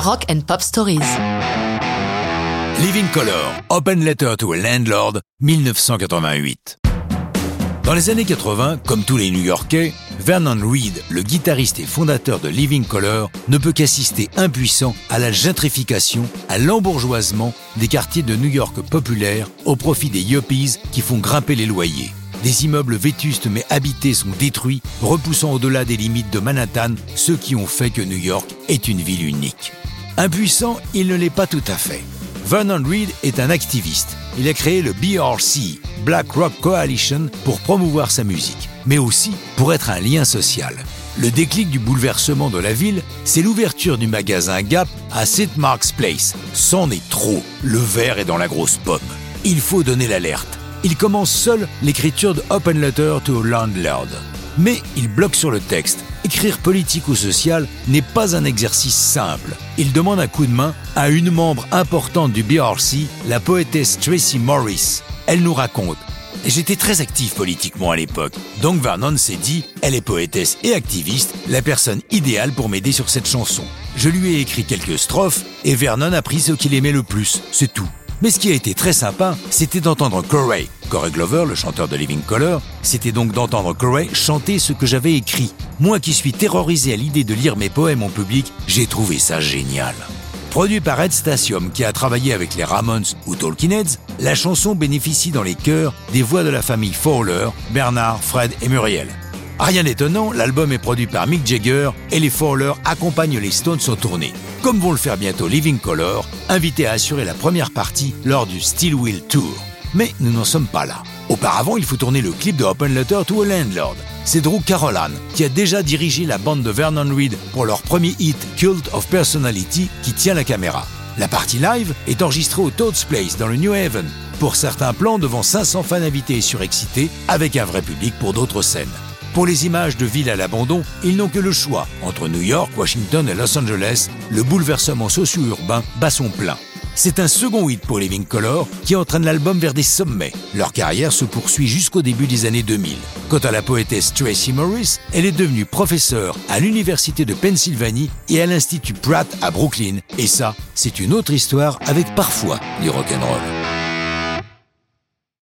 Rock and Pop Stories. Living Color, Open Letter to a Landlord, 1988. Dans les années 80, comme tous les New-Yorkais, Vernon Reed, le guitariste et fondateur de Living Color, ne peut qu'assister impuissant à la gentrification, à l'embourgeoisement des quartiers de New York populaires au profit des yuppies qui font grimper les loyers. Des immeubles vétustes mais habités sont détruits, repoussant au-delà des limites de Manhattan ceux qui ont fait que New York est une ville unique. Impuissant, il ne l'est pas tout à fait. Vernon Reed est un activiste. Il a créé le BRC, Black Rock Coalition, pour promouvoir sa musique, mais aussi pour être un lien social. Le déclic du bouleversement de la ville, c'est l'ouverture du magasin Gap à St. Mark's Place. C'en est trop. Le verre est dans la grosse pomme. Il faut donner l'alerte il commence seul l'écriture de Open Letter to Landlord. Mais il bloque sur le texte. Écrire politique ou social n'est pas un exercice simple. Il demande un coup de main à une membre importante du BRC, la poétesse Tracy Morris. Elle nous raconte J'étais très actif politiquement à l'époque, donc Vernon s'est dit, elle est poétesse et activiste, la personne idéale pour m'aider sur cette chanson. Je lui ai écrit quelques strophes et Vernon a pris ce qu'il aimait le plus, c'est tout. Mais ce qui a été très sympa, c'était d'entendre Corey, Corey Glover, le chanteur de Living Color, c'était donc d'entendre Corey chanter ce que j'avais écrit. Moi qui suis terrorisé à l'idée de lire mes poèmes en public, j'ai trouvé ça génial. Produit par Ed Stasium qui a travaillé avec les Ramones ou Talking Heads, la chanson bénéficie dans les chœurs des voix de la famille Fowler, Bernard, Fred et Muriel. Rien d'étonnant, l'album est produit par Mick Jagger et les Fowler accompagnent les Stones en tournée comme vont le faire bientôt Living Color, invité à assurer la première partie lors du Steel Wheel Tour. Mais nous n'en sommes pas là. Auparavant, il faut tourner le clip de Open Letter to a Landlord. C'est Drew Carolan qui a déjà dirigé la bande de Vernon Reed pour leur premier hit Cult of Personality qui tient la caméra. La partie live est enregistrée au Toad's Place dans le New Haven, pour certains plans devant 500 fans invités et surexcités, avec un vrai public pour d'autres scènes. Pour les images de villes à l'abandon, ils n'ont que le choix. Entre New York, Washington et Los Angeles, le bouleversement socio-urbain bat son plein. C'est un second hit pour Living Color qui entraîne l'album vers des sommets. Leur carrière se poursuit jusqu'au début des années 2000. Quant à la poétesse Tracy Morris, elle est devenue professeure à l'Université de Pennsylvanie et à l'Institut Pratt à Brooklyn. Et ça, c'est une autre histoire avec parfois du rock'n'roll.